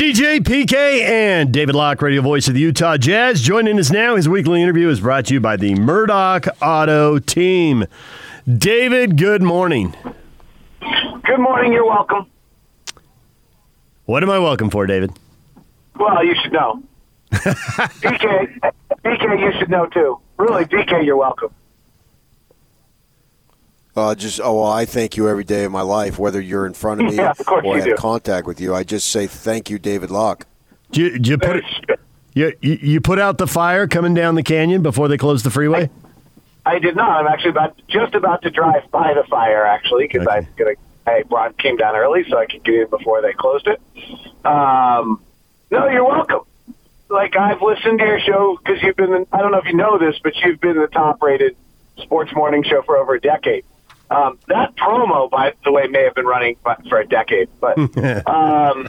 DJ PK and David Locke, radio voice of the Utah Jazz. Joining us now, his weekly interview is brought to you by the Murdock Auto Team. David, good morning. Good morning. You're welcome. What am I welcome for, David? Well, you should know. PK, PK, you should know too. Really, PK, you're welcome. Uh, just oh, well, I thank you every day of my life, whether you're in front of me Yeah, of or you I do. have contact with you. I just say thank you, David Locke. Did you, did you put you, you you put out the fire coming down the canyon before they closed the freeway? I did not. I'm actually about just about to drive by the fire actually because Okay. I'm gonna. I brought came down early so I could get in before they closed it. Um, no, you're welcome. Like I've listened to your show because you've been. I don't know if you know this, but you've been the top-rated sports morning show for over a decade. Um, that promo, by the way, may have been running for- a decade, but um,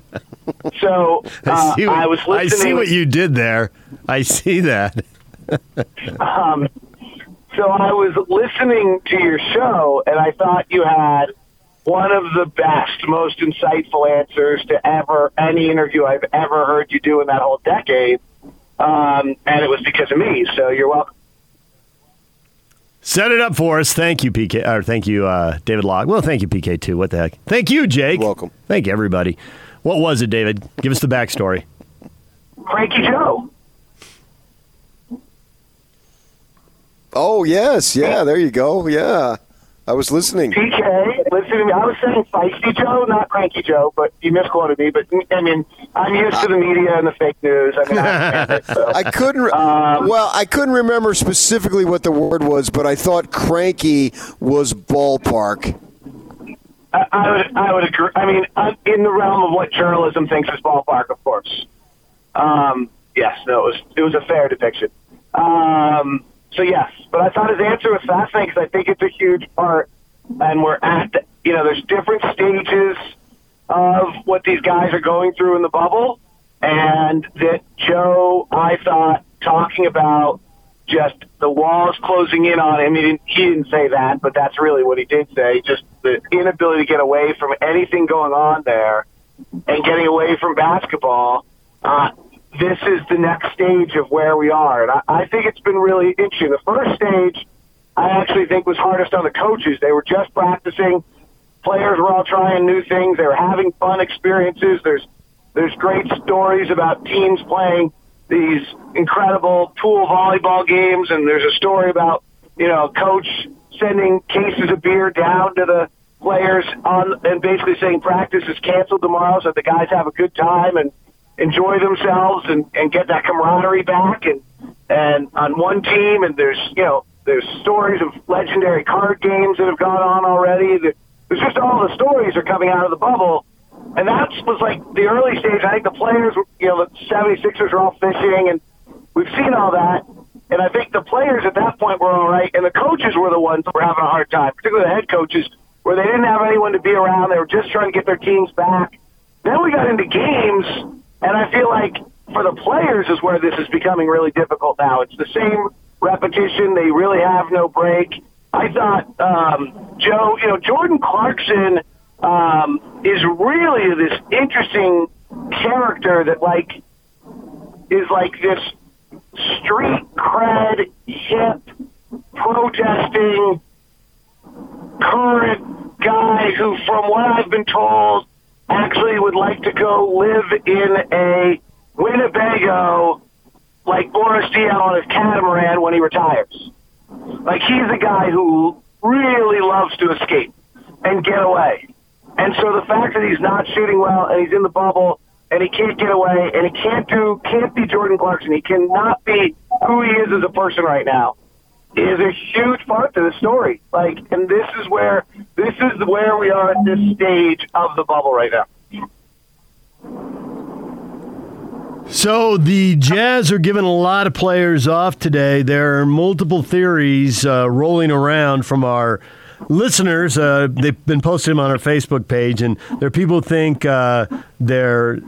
so uh, I, what, I was I listening. see what you did there. I see that. Um, so I was listening to your show, and I thought you had one of the best, most insightful answers to ever any interview I've ever heard you do in that whole decade. Um, and it was because of me. So you're welcome. Set it up for us. Thank you, PK. Or thank you, uh, David Locke. Well, thank you, PK too. What the heck? Thank you, Jake. Welcome. Thank you, everybody. What was it, David? Give us the backstory. Cranky Joe. Oh yes, yeah, there you go. Yeah, I was listening. PK, listen to me. I was saying feisty Joe, not cranky Joe, but you misquoted me. But I mean, I'm used to the media and the fake news. I mean, I it. So. I couldn't. Re- Um, well, I couldn't remember specifically what the word was, but I thought cranky was ballpark. I, I would, I would agree. I mean, I'm in the realm of what journalism thinks is ballpark, of course. Um, yes, no, it was, it was a fair depiction. Um, so yes, but I thought his answer was fascinating because I think it's a huge part, and we're at, the, you know, there's different stages of what these guys are going through in the bubble, and that Joe, I thought, talking about just the walls closing in on him. He didn't, he didn't say that, but that's really what he did say. Just the inability to get away from anything going on there and getting away from basketball. Uh, this is the next stage of where we are. And I, I think it's been really interesting. The first stage, I actually think was hardest on the coaches. They were just practicing. Players were all trying new things. They were having fun experiences. There's there's great stories about teams playing these incredible pool volleyball games, and there's a story about you know coach sending cases of beer down to the players on and basically saying practice is canceled tomorrow so the guys have a good time and enjoy themselves and, and get that camaraderie back and and on one team and there's you know there's stories of legendary card games that have gone on already. There- There's just all the stories are coming out of the bubble. And that was like the early stage. I think the players, you know, the 76ers were all fishing, and we've seen all that. And I think the players at that point were all right, and the coaches were the ones that were having a hard time, particularly the head coaches, where they didn't have anyone to be around. They were just trying to get their teams back. Then we got into games, and I feel like for the players is where this is becoming really difficult now. It's the same repetition. They really have no break. I thought, um, Joe, you know, Jordan Clarkson um, is really this interesting character that, like, is like this street cred, hip, protesting, current guy who, from what I've been told, actually would like to go live in a Winnebago like Boris Diaw on his catamaran when he retires. Like he's a guy who really loves to escape and get away. And so the fact that he's not shooting well and he's in the bubble and he can't get away and he can't do can't be Jordan Clarkson. He cannot be who he is as a person right now. Is a huge part to the story. Like, and this is where this is where we are at this stage of the bubble right now. So the Jazz are giving a lot of players off today. There are multiple theories uh, rolling around from our listeners. Uh, they've been posting them on our Facebook page, and there are people think uh, they're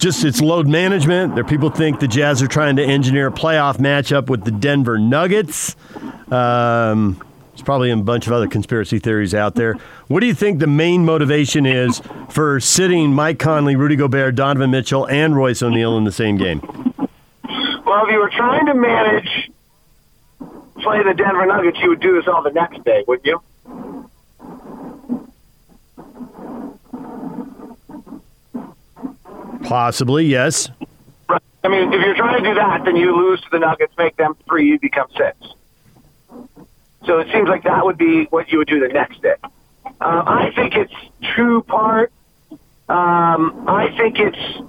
just it's load management. There are people think the Jazz are trying to engineer a playoff matchup with the Denver Nuggets. Um, There's probably a bunch of other conspiracy theories out there. What do you think the main motivation is for sitting Mike Conley, Rudy Gobert, Donovan Mitchell, and Royce O'Neale in the same game? Well, if you were trying to manage play the Denver Nuggets, you would do this all the next day, wouldn't you? Possibly, yes. Right. I mean, if you're trying to do that, then you lose to the Nuggets, make them three, you become six. So it seems like that would be what you would do the next day. Um, I think it's two part. Um, I think it's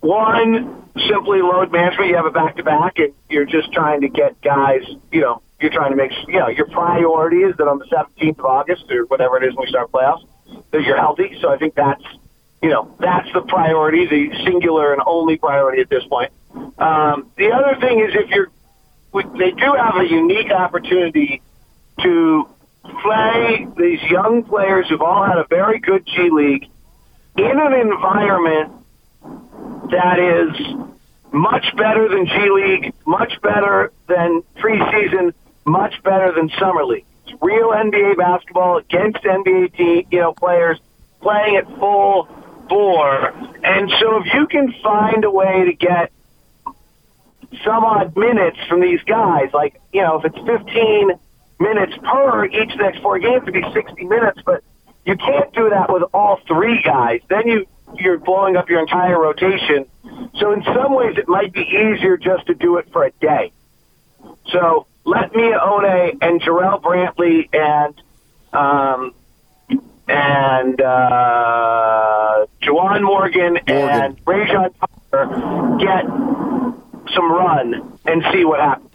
one simply load management. You have a back to back, and you're just trying to get guys. You know, you're trying to make. You know, your priority is that on the 17th of August or whatever it is when we start playoffs, that you're healthy. So I think that's you know that's the priority, the singular and only priority at this point. Um, the other thing is if you're, they do have a unique opportunity to play these young players who've all had a very good G League in an environment that is much better than G League, much better than preseason, much better than summer league. It's real NBA basketball against NBA team, you know, players playing at full bore. And so if you can find a way to get some odd minutes from these guys, like, you know, if it's 15 minutes per each next four games, to be 60 minutes, but you can't do that with all three guys. Then you you're blowing up your entire rotation. So in some ways, it might be easier just to do it for a day. So let Miye Oni and Jarrell Brantley and um, and uh, Juwan Morgan, Morgan and Rayjon Tucker get some run and see what happens.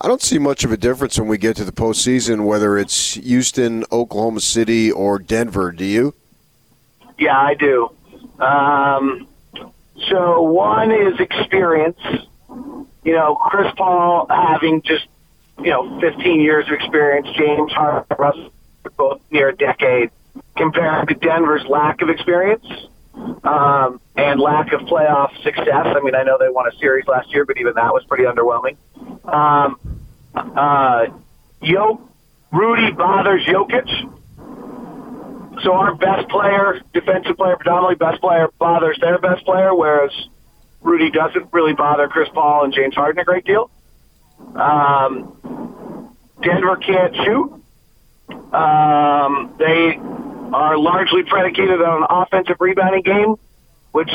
I don't see much of a difference when we get to the postseason, whether it's Houston, Oklahoma City, or Denver. Do you? Yeah, I do. Um, so one is experience. You know, Chris Paul having just you know 15 years of experience, James Harden, Russell, both near a decade, compared to Denver's lack of experience um, and lack of playoff success. I mean, I know they won a series last year, but even that was pretty underwhelming. Um, uh, Yo, Rudy bothers Jokic. So our best player, defensive player, predominantly best player, bothers their best player, whereas Rudy doesn't really bother Chris Paul and James Harden a great deal. Um, Denver can't shoot. Um, they are largely predicated on an offensive rebounding game, which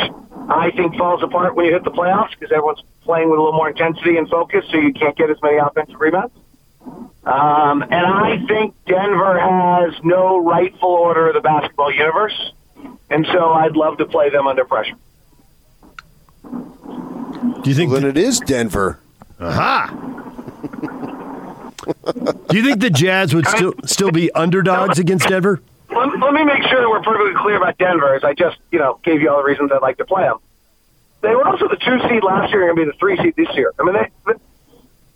I think falls apart when you hit the playoffs because everyone's playing with a little more intensity and focus, so you can't get as many offensive rebounds. Um, and I think Denver has no rightful order of the basketball universe, and so I'd love to play them under pressure. Do you think? Well, then it is Denver. Aha! Do you think the Jazz would still still be underdogs against Denver? Let, let me make sure that we're perfectly clear about Denver, as I just you know gave you all the reasons I'd like to play them. They were also the two seed last year, and going to be the three seed this year. I mean, they,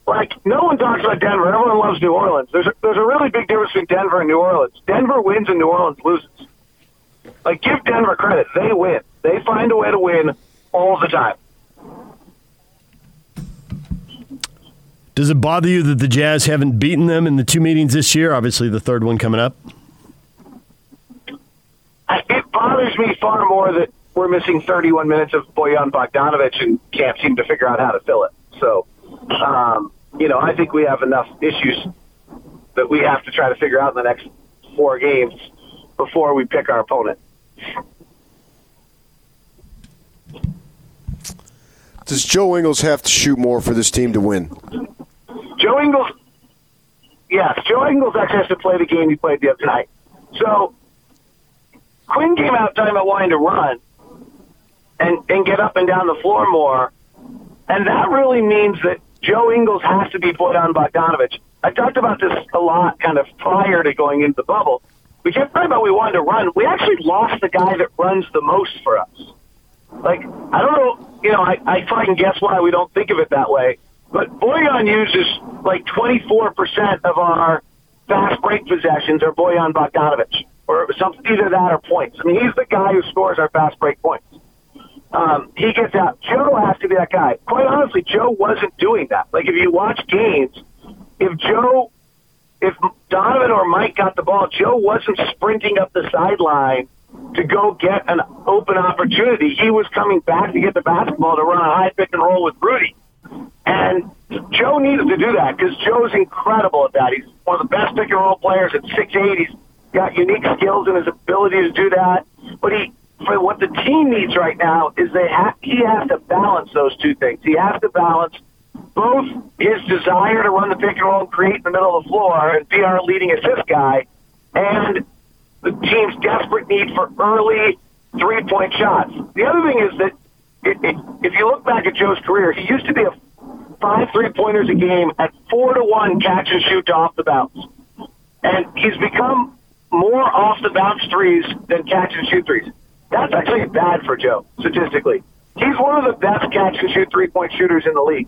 like no one talks about Denver. Everyone loves New Orleans. There's a, there's a really big difference between Denver and New Orleans. Denver wins and New Orleans loses. Like give Denver credit, they win. They find a way to win all the time. Does it bother you that the Jazz haven't beaten them in the two meetings this year? Obviously, the third one coming up. It bothers me far more that we're missing 31 minutes of Bojan Bogdanovic and can't seem to figure out how to fill it. So, um, you know, I think we have enough issues that we have to try to figure out in the next four games before we pick our opponent. Does Joe Ingles have to shoot more for this team to win? Joe Ingles, yes, Joe Ingles actually has to play the game he played the other night. So Quinn came out talking about wanting to run and, and get up and down the floor more. And that really means that Joe Ingles has to be put on Bogdanovic. I talked about this a lot kind of prior to going into the bubble. We kept talking about we wanted to run. We actually lost the guy that runs the most for us. Like, I don't know, you know, I, I and guess why we don't think of it that way. But Bojan uses like 24% of our fast break possessions are Bojan Bogdanovic or something, either that or points. I mean, he's the guy who scores our fast break points. Um, he gets out. Joe has to be that guy. Quite honestly, Joe wasn't doing that. Like if you watch games, if Joe, if Donovan or Mike got the ball, Joe wasn't sprinting up the sideline to go get an open opportunity. He was coming back to get the basketball to run a high pick and roll with Rudy. And Joe needed to do that because Joe's incredible at that. He's one of the best pick and roll players at six eight. He's got unique skills in his ability to do that. But he, for what the team needs right now, is they have he has to balance those two things. He has to balance both his desire to run the pick and roll and create in the middle of the floor and be our leading assist guy, and the team's desperate need for early three point shots. The other thing is that it, it, if you look back at Joe's career, he used to be a five three pointers a game at four to one catch and shoot to off the bounce. And he's become more off the bounce threes than catch and shoot threes. That's actually bad for Joe, statistically. He's one of the best catch and shoot three point shooters in the league.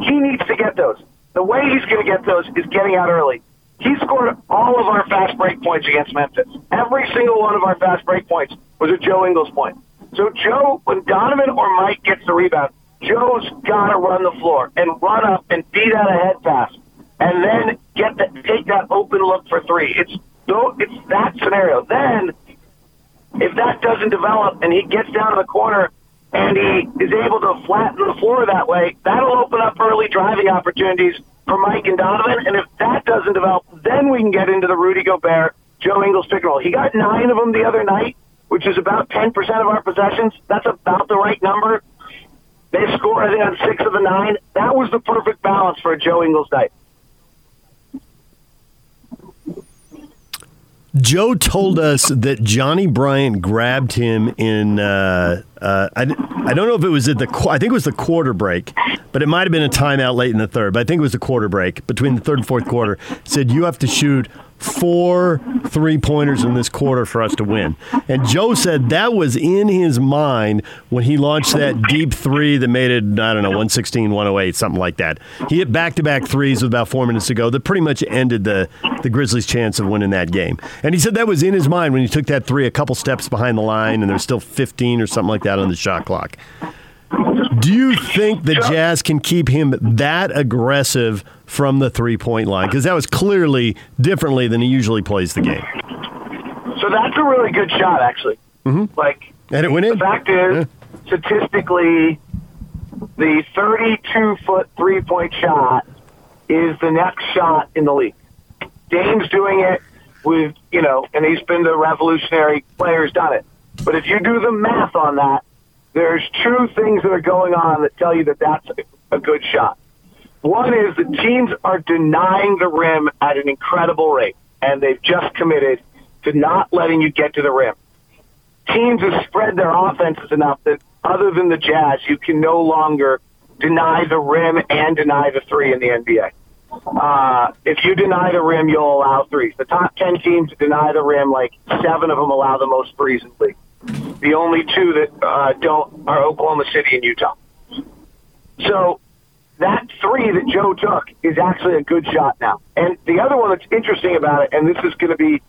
He needs to get those. The way he's going to get those is getting out early. He scored all of our fast break points against Memphis. Every single one of our fast break points was a Joe Ingles point. So Joe, when Donovan or Mike gets the rebound, Joe's got to run the floor and run up and beat out a head pass, and then get the, take that open look for three. It's it's that scenario. Then, if that doesn't develop and he gets down to the corner and he is able to flatten the floor that way, that'll open up early driving opportunities for Mike and Donovan. And if that doesn't develop, then we can get into the Rudy Gobert, Joe Ingles pick and roll. He got nine of them the other night, which is about 10% of our possessions. That's about the right number. They scored, I think, on six of the nine. That was the perfect balance for a Joe Ingles night. Joe told us that Johnnie Bryant grabbed him in. Uh, uh, I, I don't know if it was at the. I think it was the quarter break, but it might have been a timeout late in the third. But I think it was the quarter break between the third and fourth quarter. Said you have to shoot four three pointers in this quarter for us to win. And Joe said that was in his mind when he launched that deep three that made it, I don't know, 116, 108, something like that. He hit back to back threes with about four minutes to go that pretty much ended the, the Grizzlies' chance of winning that game. And he said that was in his mind when he took that three a couple steps behind the line and there's still 15 or something like that on the shot clock. Do you think the Jazz can keep him that aggressive from the three point line? Because that was clearly differently than he usually plays the game. So that's a really good shot, actually. Mm-hmm. Like, and it went in. The fact is, yeah. statistically, the 32 foot three point shot is the next shot in the league. Dame's doing it with, you know, and he's been the revolutionary player who's done it. But if you do the math on that, there's two things that are going on that tell you that that's a good shot. One is the teams are denying the rim at an incredible rate, and they've just committed to not letting you get to the rim. Teams have spread their offenses enough that other than the Jazz, you can no longer deny the rim and deny the three in the NBA. Uh, if you deny the rim, you'll allow threes. The top 10 teams deny the rim, like seven of them allow the most threes in the league. The only two that uh, don't are Oklahoma City and Utah. So that three that Joe took is actually a good shot now. And the other one that's interesting about it, and this is going to be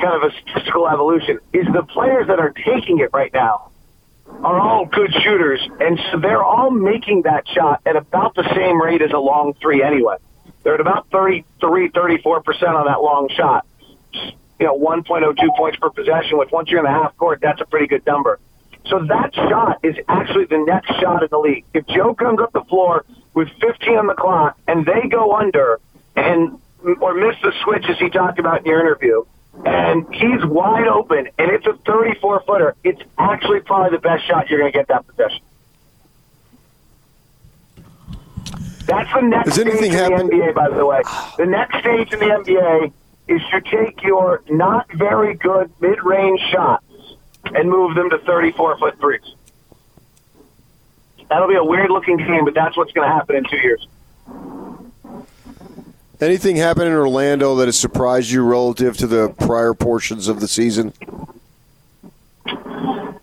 kind of a statistical evolution, is the players that are taking it right now are all good shooters, and so they're all making that shot at about the same rate as a long three anyway. They're at about 33, 34% on that long shot you know, 1.02 points per possession, which once you're in the half court, that's a pretty good number. So that shot is actually the next shot in the league. If Joe comes up the floor with 15 on the clock and they go under and or miss the switch as he talked about in your interview, and he's wide open and it's a 34 footer, it's actually probably the best shot you're going to get that possession. That's the next stage in the NBA, by the way. The next stage in the NBA is you take your not very good mid-range shots and move them to 34 foot threes. That'll be a weird looking game, but that's what's going to happen in two years. Anything happen in Orlando that has surprised you relative to the prior portions of the season?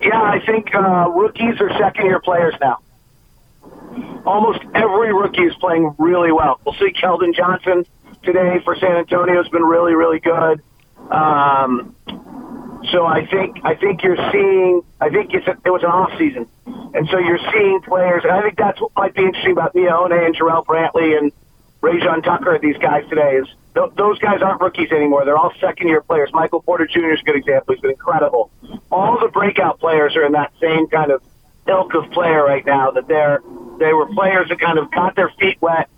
Yeah, I think uh, rookies are second year players now. Almost every rookie is playing really well. We'll see Keldon Johnson today for San Antonio has been really, really good. Um, so I think I think you're seeing. I think it's a, it was an off season. And so you're seeing players, and I think that's what might be interesting about Miye Oni and Jarrell Brantley and Rayjon Tucker, these guys today, is th- those guys aren't rookies anymore. They're all second year players. Michael Porter Jr. is a good example. He's been incredible. All the breakout players are in that same kind of ilk of player right now, that they're, they were players that kind of got their feet wet.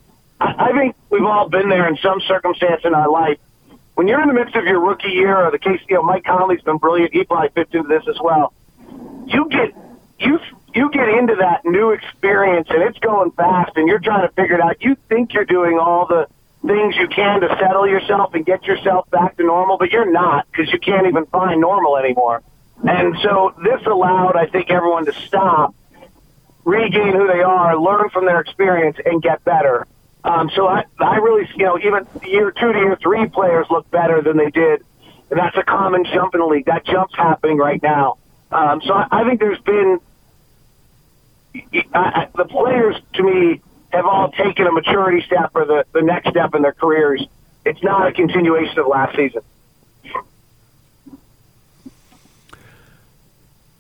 I, I think we've all been there in some circumstance in our life. When you're in the midst of your rookie year, or the case, you know, Mike Conley's been brilliant. He probably fits into this as well. You get you you get into that new experience and it's going fast and you're trying to figure it out. You think you're doing all the things you can to settle yourself and get yourself back to normal, but you're not because you can't even find normal anymore. And so this allowed, I think, everyone to stop, regain who they are, learn from their experience, and get better. Um, so I, I really, you know, even year two to year three players look better than they did. And that's a common jump in the league. That jump's happening right now. Um, so I, I think there's been I, the players, to me, have all taken a maturity step or the, the next step in their careers. It's not a continuation of last season.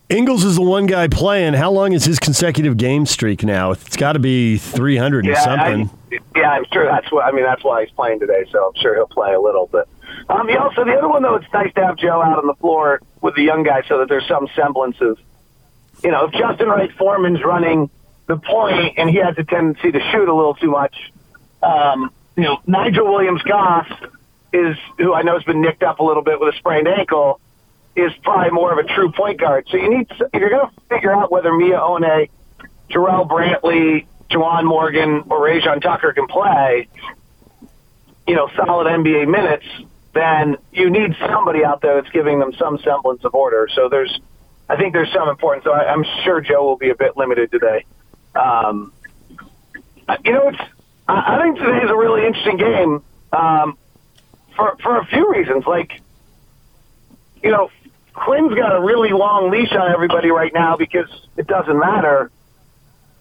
Ingles is the one guy playing. How long is his consecutive game streak now? It's got to be 300 yeah, and something. I, yeah, I'm sure that's what. I mean, that's why he's playing today. So I'm sure he'll play a little. But um, he also the other one though, it's nice to have Joe out on the floor with the young guys so that there's some semblance of you know, if Justin Wright Foreman's running the point and he has a tendency to shoot a little too much, um, you know, Nigel Williams Goss is who I know has been nicked up a little bit with a sprained ankle, is probably more of a true point guard. So you need to, if you're going to figure out whether Miye Oni, Jarrell Brantley, Juwan Morgan, or Rayjon Tucker can play, you know, solid NBA minutes, then you need somebody out there that's giving them some semblance of order. So there's I think there's some importance. So I, I'm sure Joe will be a bit limited today. Um, you know, it's I, I think today is a really interesting game um, for for a few reasons. Like, you know, Quinn's got a really long leash on everybody right now because it doesn't matter.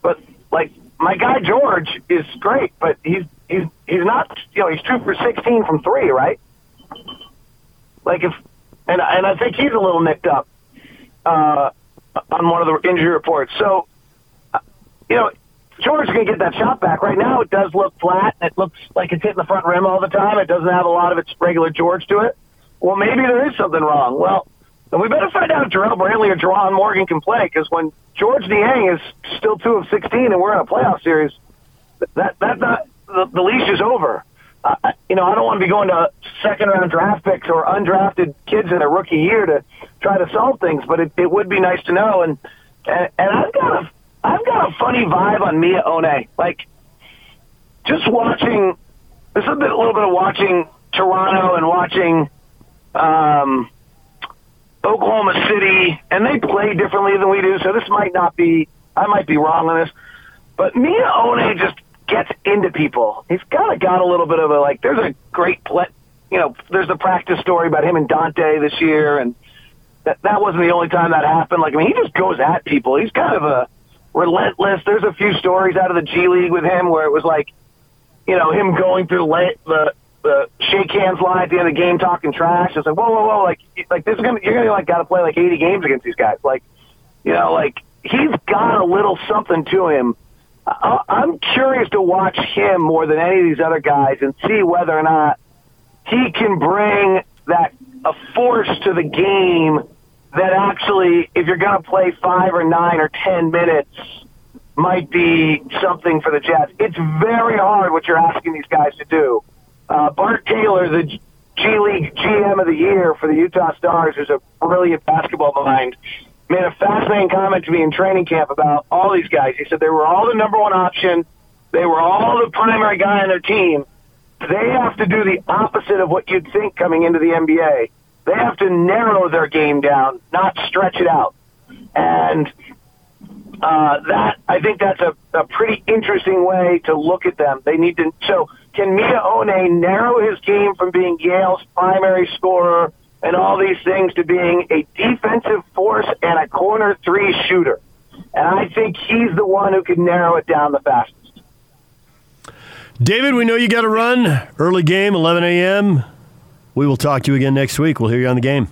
But like my guy George is great, but he's he's he's not. You know, he's two for sixteen from three, right? Like if and and I think he's a little nicked up uh, on one of the injury reports. So, uh, you know, George can get that shot back. Right now, it does look flat. It looks like it's hitting the front rim all the time. It doesn't have a lot of its regular George to it. Well, maybe there is something wrong. Well, then we better find out if Jarrell Brantley or Juwan Morgan can play because when George Niang is still two of 16 and we're in a playoff series, that that not the, the leash is over. Uh, you know, I don't want to be going to second round draft picks or undrafted kids in a rookie year to try to solve things, but it, it would be nice to know. And, and and I've got a I've got a funny vibe on Miye Oni. Like just watching, there's a bit a little bit of watching Toronto and watching um, Oklahoma City, and they play differently than we do. So this might not be. I might be wrong on this, but Miye Oni just gets into people. He's kind of got a little bit of a like. There's a great play. You know, there's a practice story about him and Dante this year, and that that wasn't the only time that happened. Like, I mean, he just goes at people. He's kind of a relentless. There's a few stories out of the G League with him where it was like, you know, him going through the the, the shake hands line at the end of the game, talking trash. It's like, whoa, whoa, whoa! Like, like this is gonna you're gonna like got to play like 80 games against these guys. Like, you know, like he's got a little something to him I, I'm curious to watch him more than any of these other guys and see whether or not he can bring that a force to the game that actually, if you're going to play five or nine or ten minutes, might be something for the Jazz. It's very hard what you're asking these guys to do. Uh, Bart Taylor, the G League GM of the year for the Utah Stars, is a brilliant basketball mind made a fascinating comment to me in training camp about all these guys. He said they were all the number one option. They were all the primary guy on their team. They have to do the opposite of what you'd think coming into the NBA. They have to narrow their game down, not stretch it out. And uh, that I think that's a, a pretty interesting way to look at them. They need to. So can Miye Oni narrow his game from being Yale's primary scorer and all these things to being a defensive force and a corner three shooter. And I think he's the one who can narrow it down the fastest. David, we know you got to run. Early game, 11 a.m. We will talk to you again next week. We'll hear you on the game.